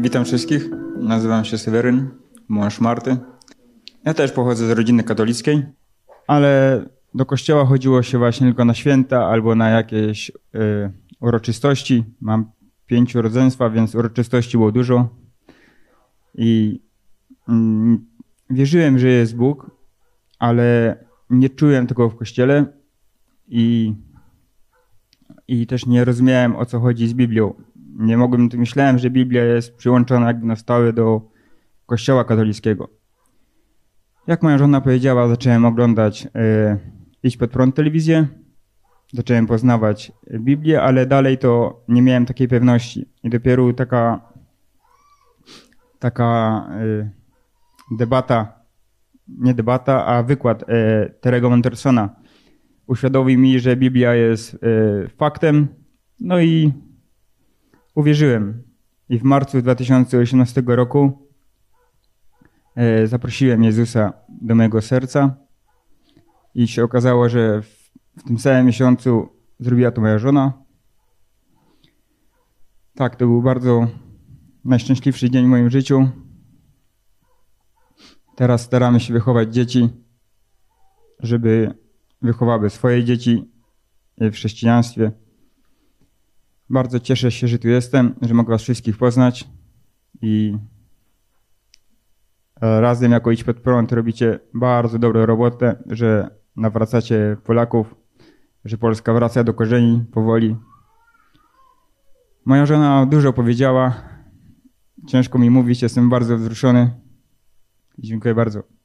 Witam wszystkich. Nazywam się Seweryn, mąż Marty. Ja też pochodzę z rodziny katolickiej, ale do kościoła chodziło się właśnie tylko na święta albo na jakieś y, uroczystości. Mam pięciu rodzeństwa, więc uroczystości było dużo. I mm, wierzyłem, że jest Bóg, ale nie czułem tego w kościele i, i też nie rozumiałem o co chodzi z Biblią. Nie mogłem, myślałem, że Biblia jest przyłączona jakby na stałe do kościoła katolickiego. Jak moja żona powiedziała, zacząłem oglądać e, Iść pod prąd telewizję, zacząłem poznawać Biblię, ale dalej to nie miałem takiej pewności. I dopiero taka, taka e, debata, nie debata, a wykład e, Terego Montersona uświadomił mi, że Biblia jest e, faktem, no i uwierzyłem. I w marcu 2018 roku e, zaprosiłem Jezusa do mojego serca i się okazało, że w, w tym samym miesiącu zrobiła to moja żona. Tak, to był bardzo najszczęśliwszy dzień w moim życiu. Teraz staramy się wychować dzieci, żeby wychowały swoje dzieci w chrześcijaństwie. Bardzo cieszę się, że tu jestem, że mogę Was wszystkich poznać i razem jako Idź Pod Prąd robicie bardzo dobrą robotę, że nawracacie Polaków, że Polska wraca do korzeni powoli. Moja żona dużo powiedziała. Ciężko mi mówić, jestem bardzo wzruszony. Dziękuję bardzo.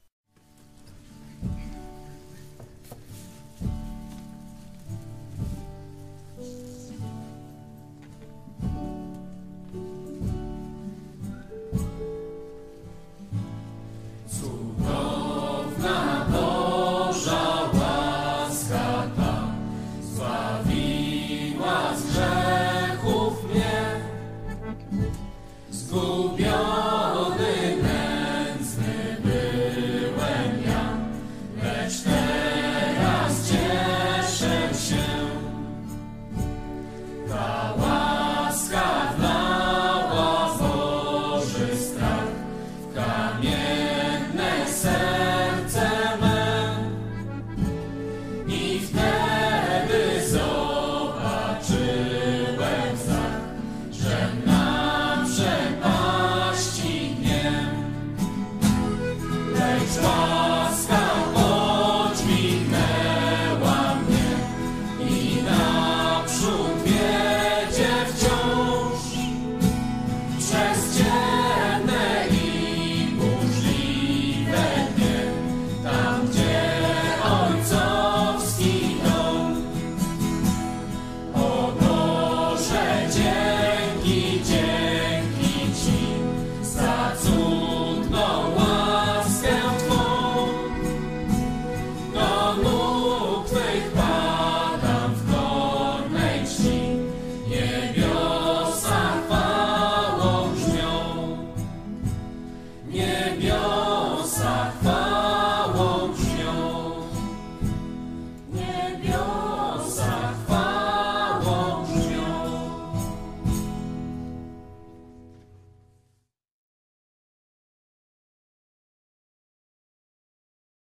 DJ.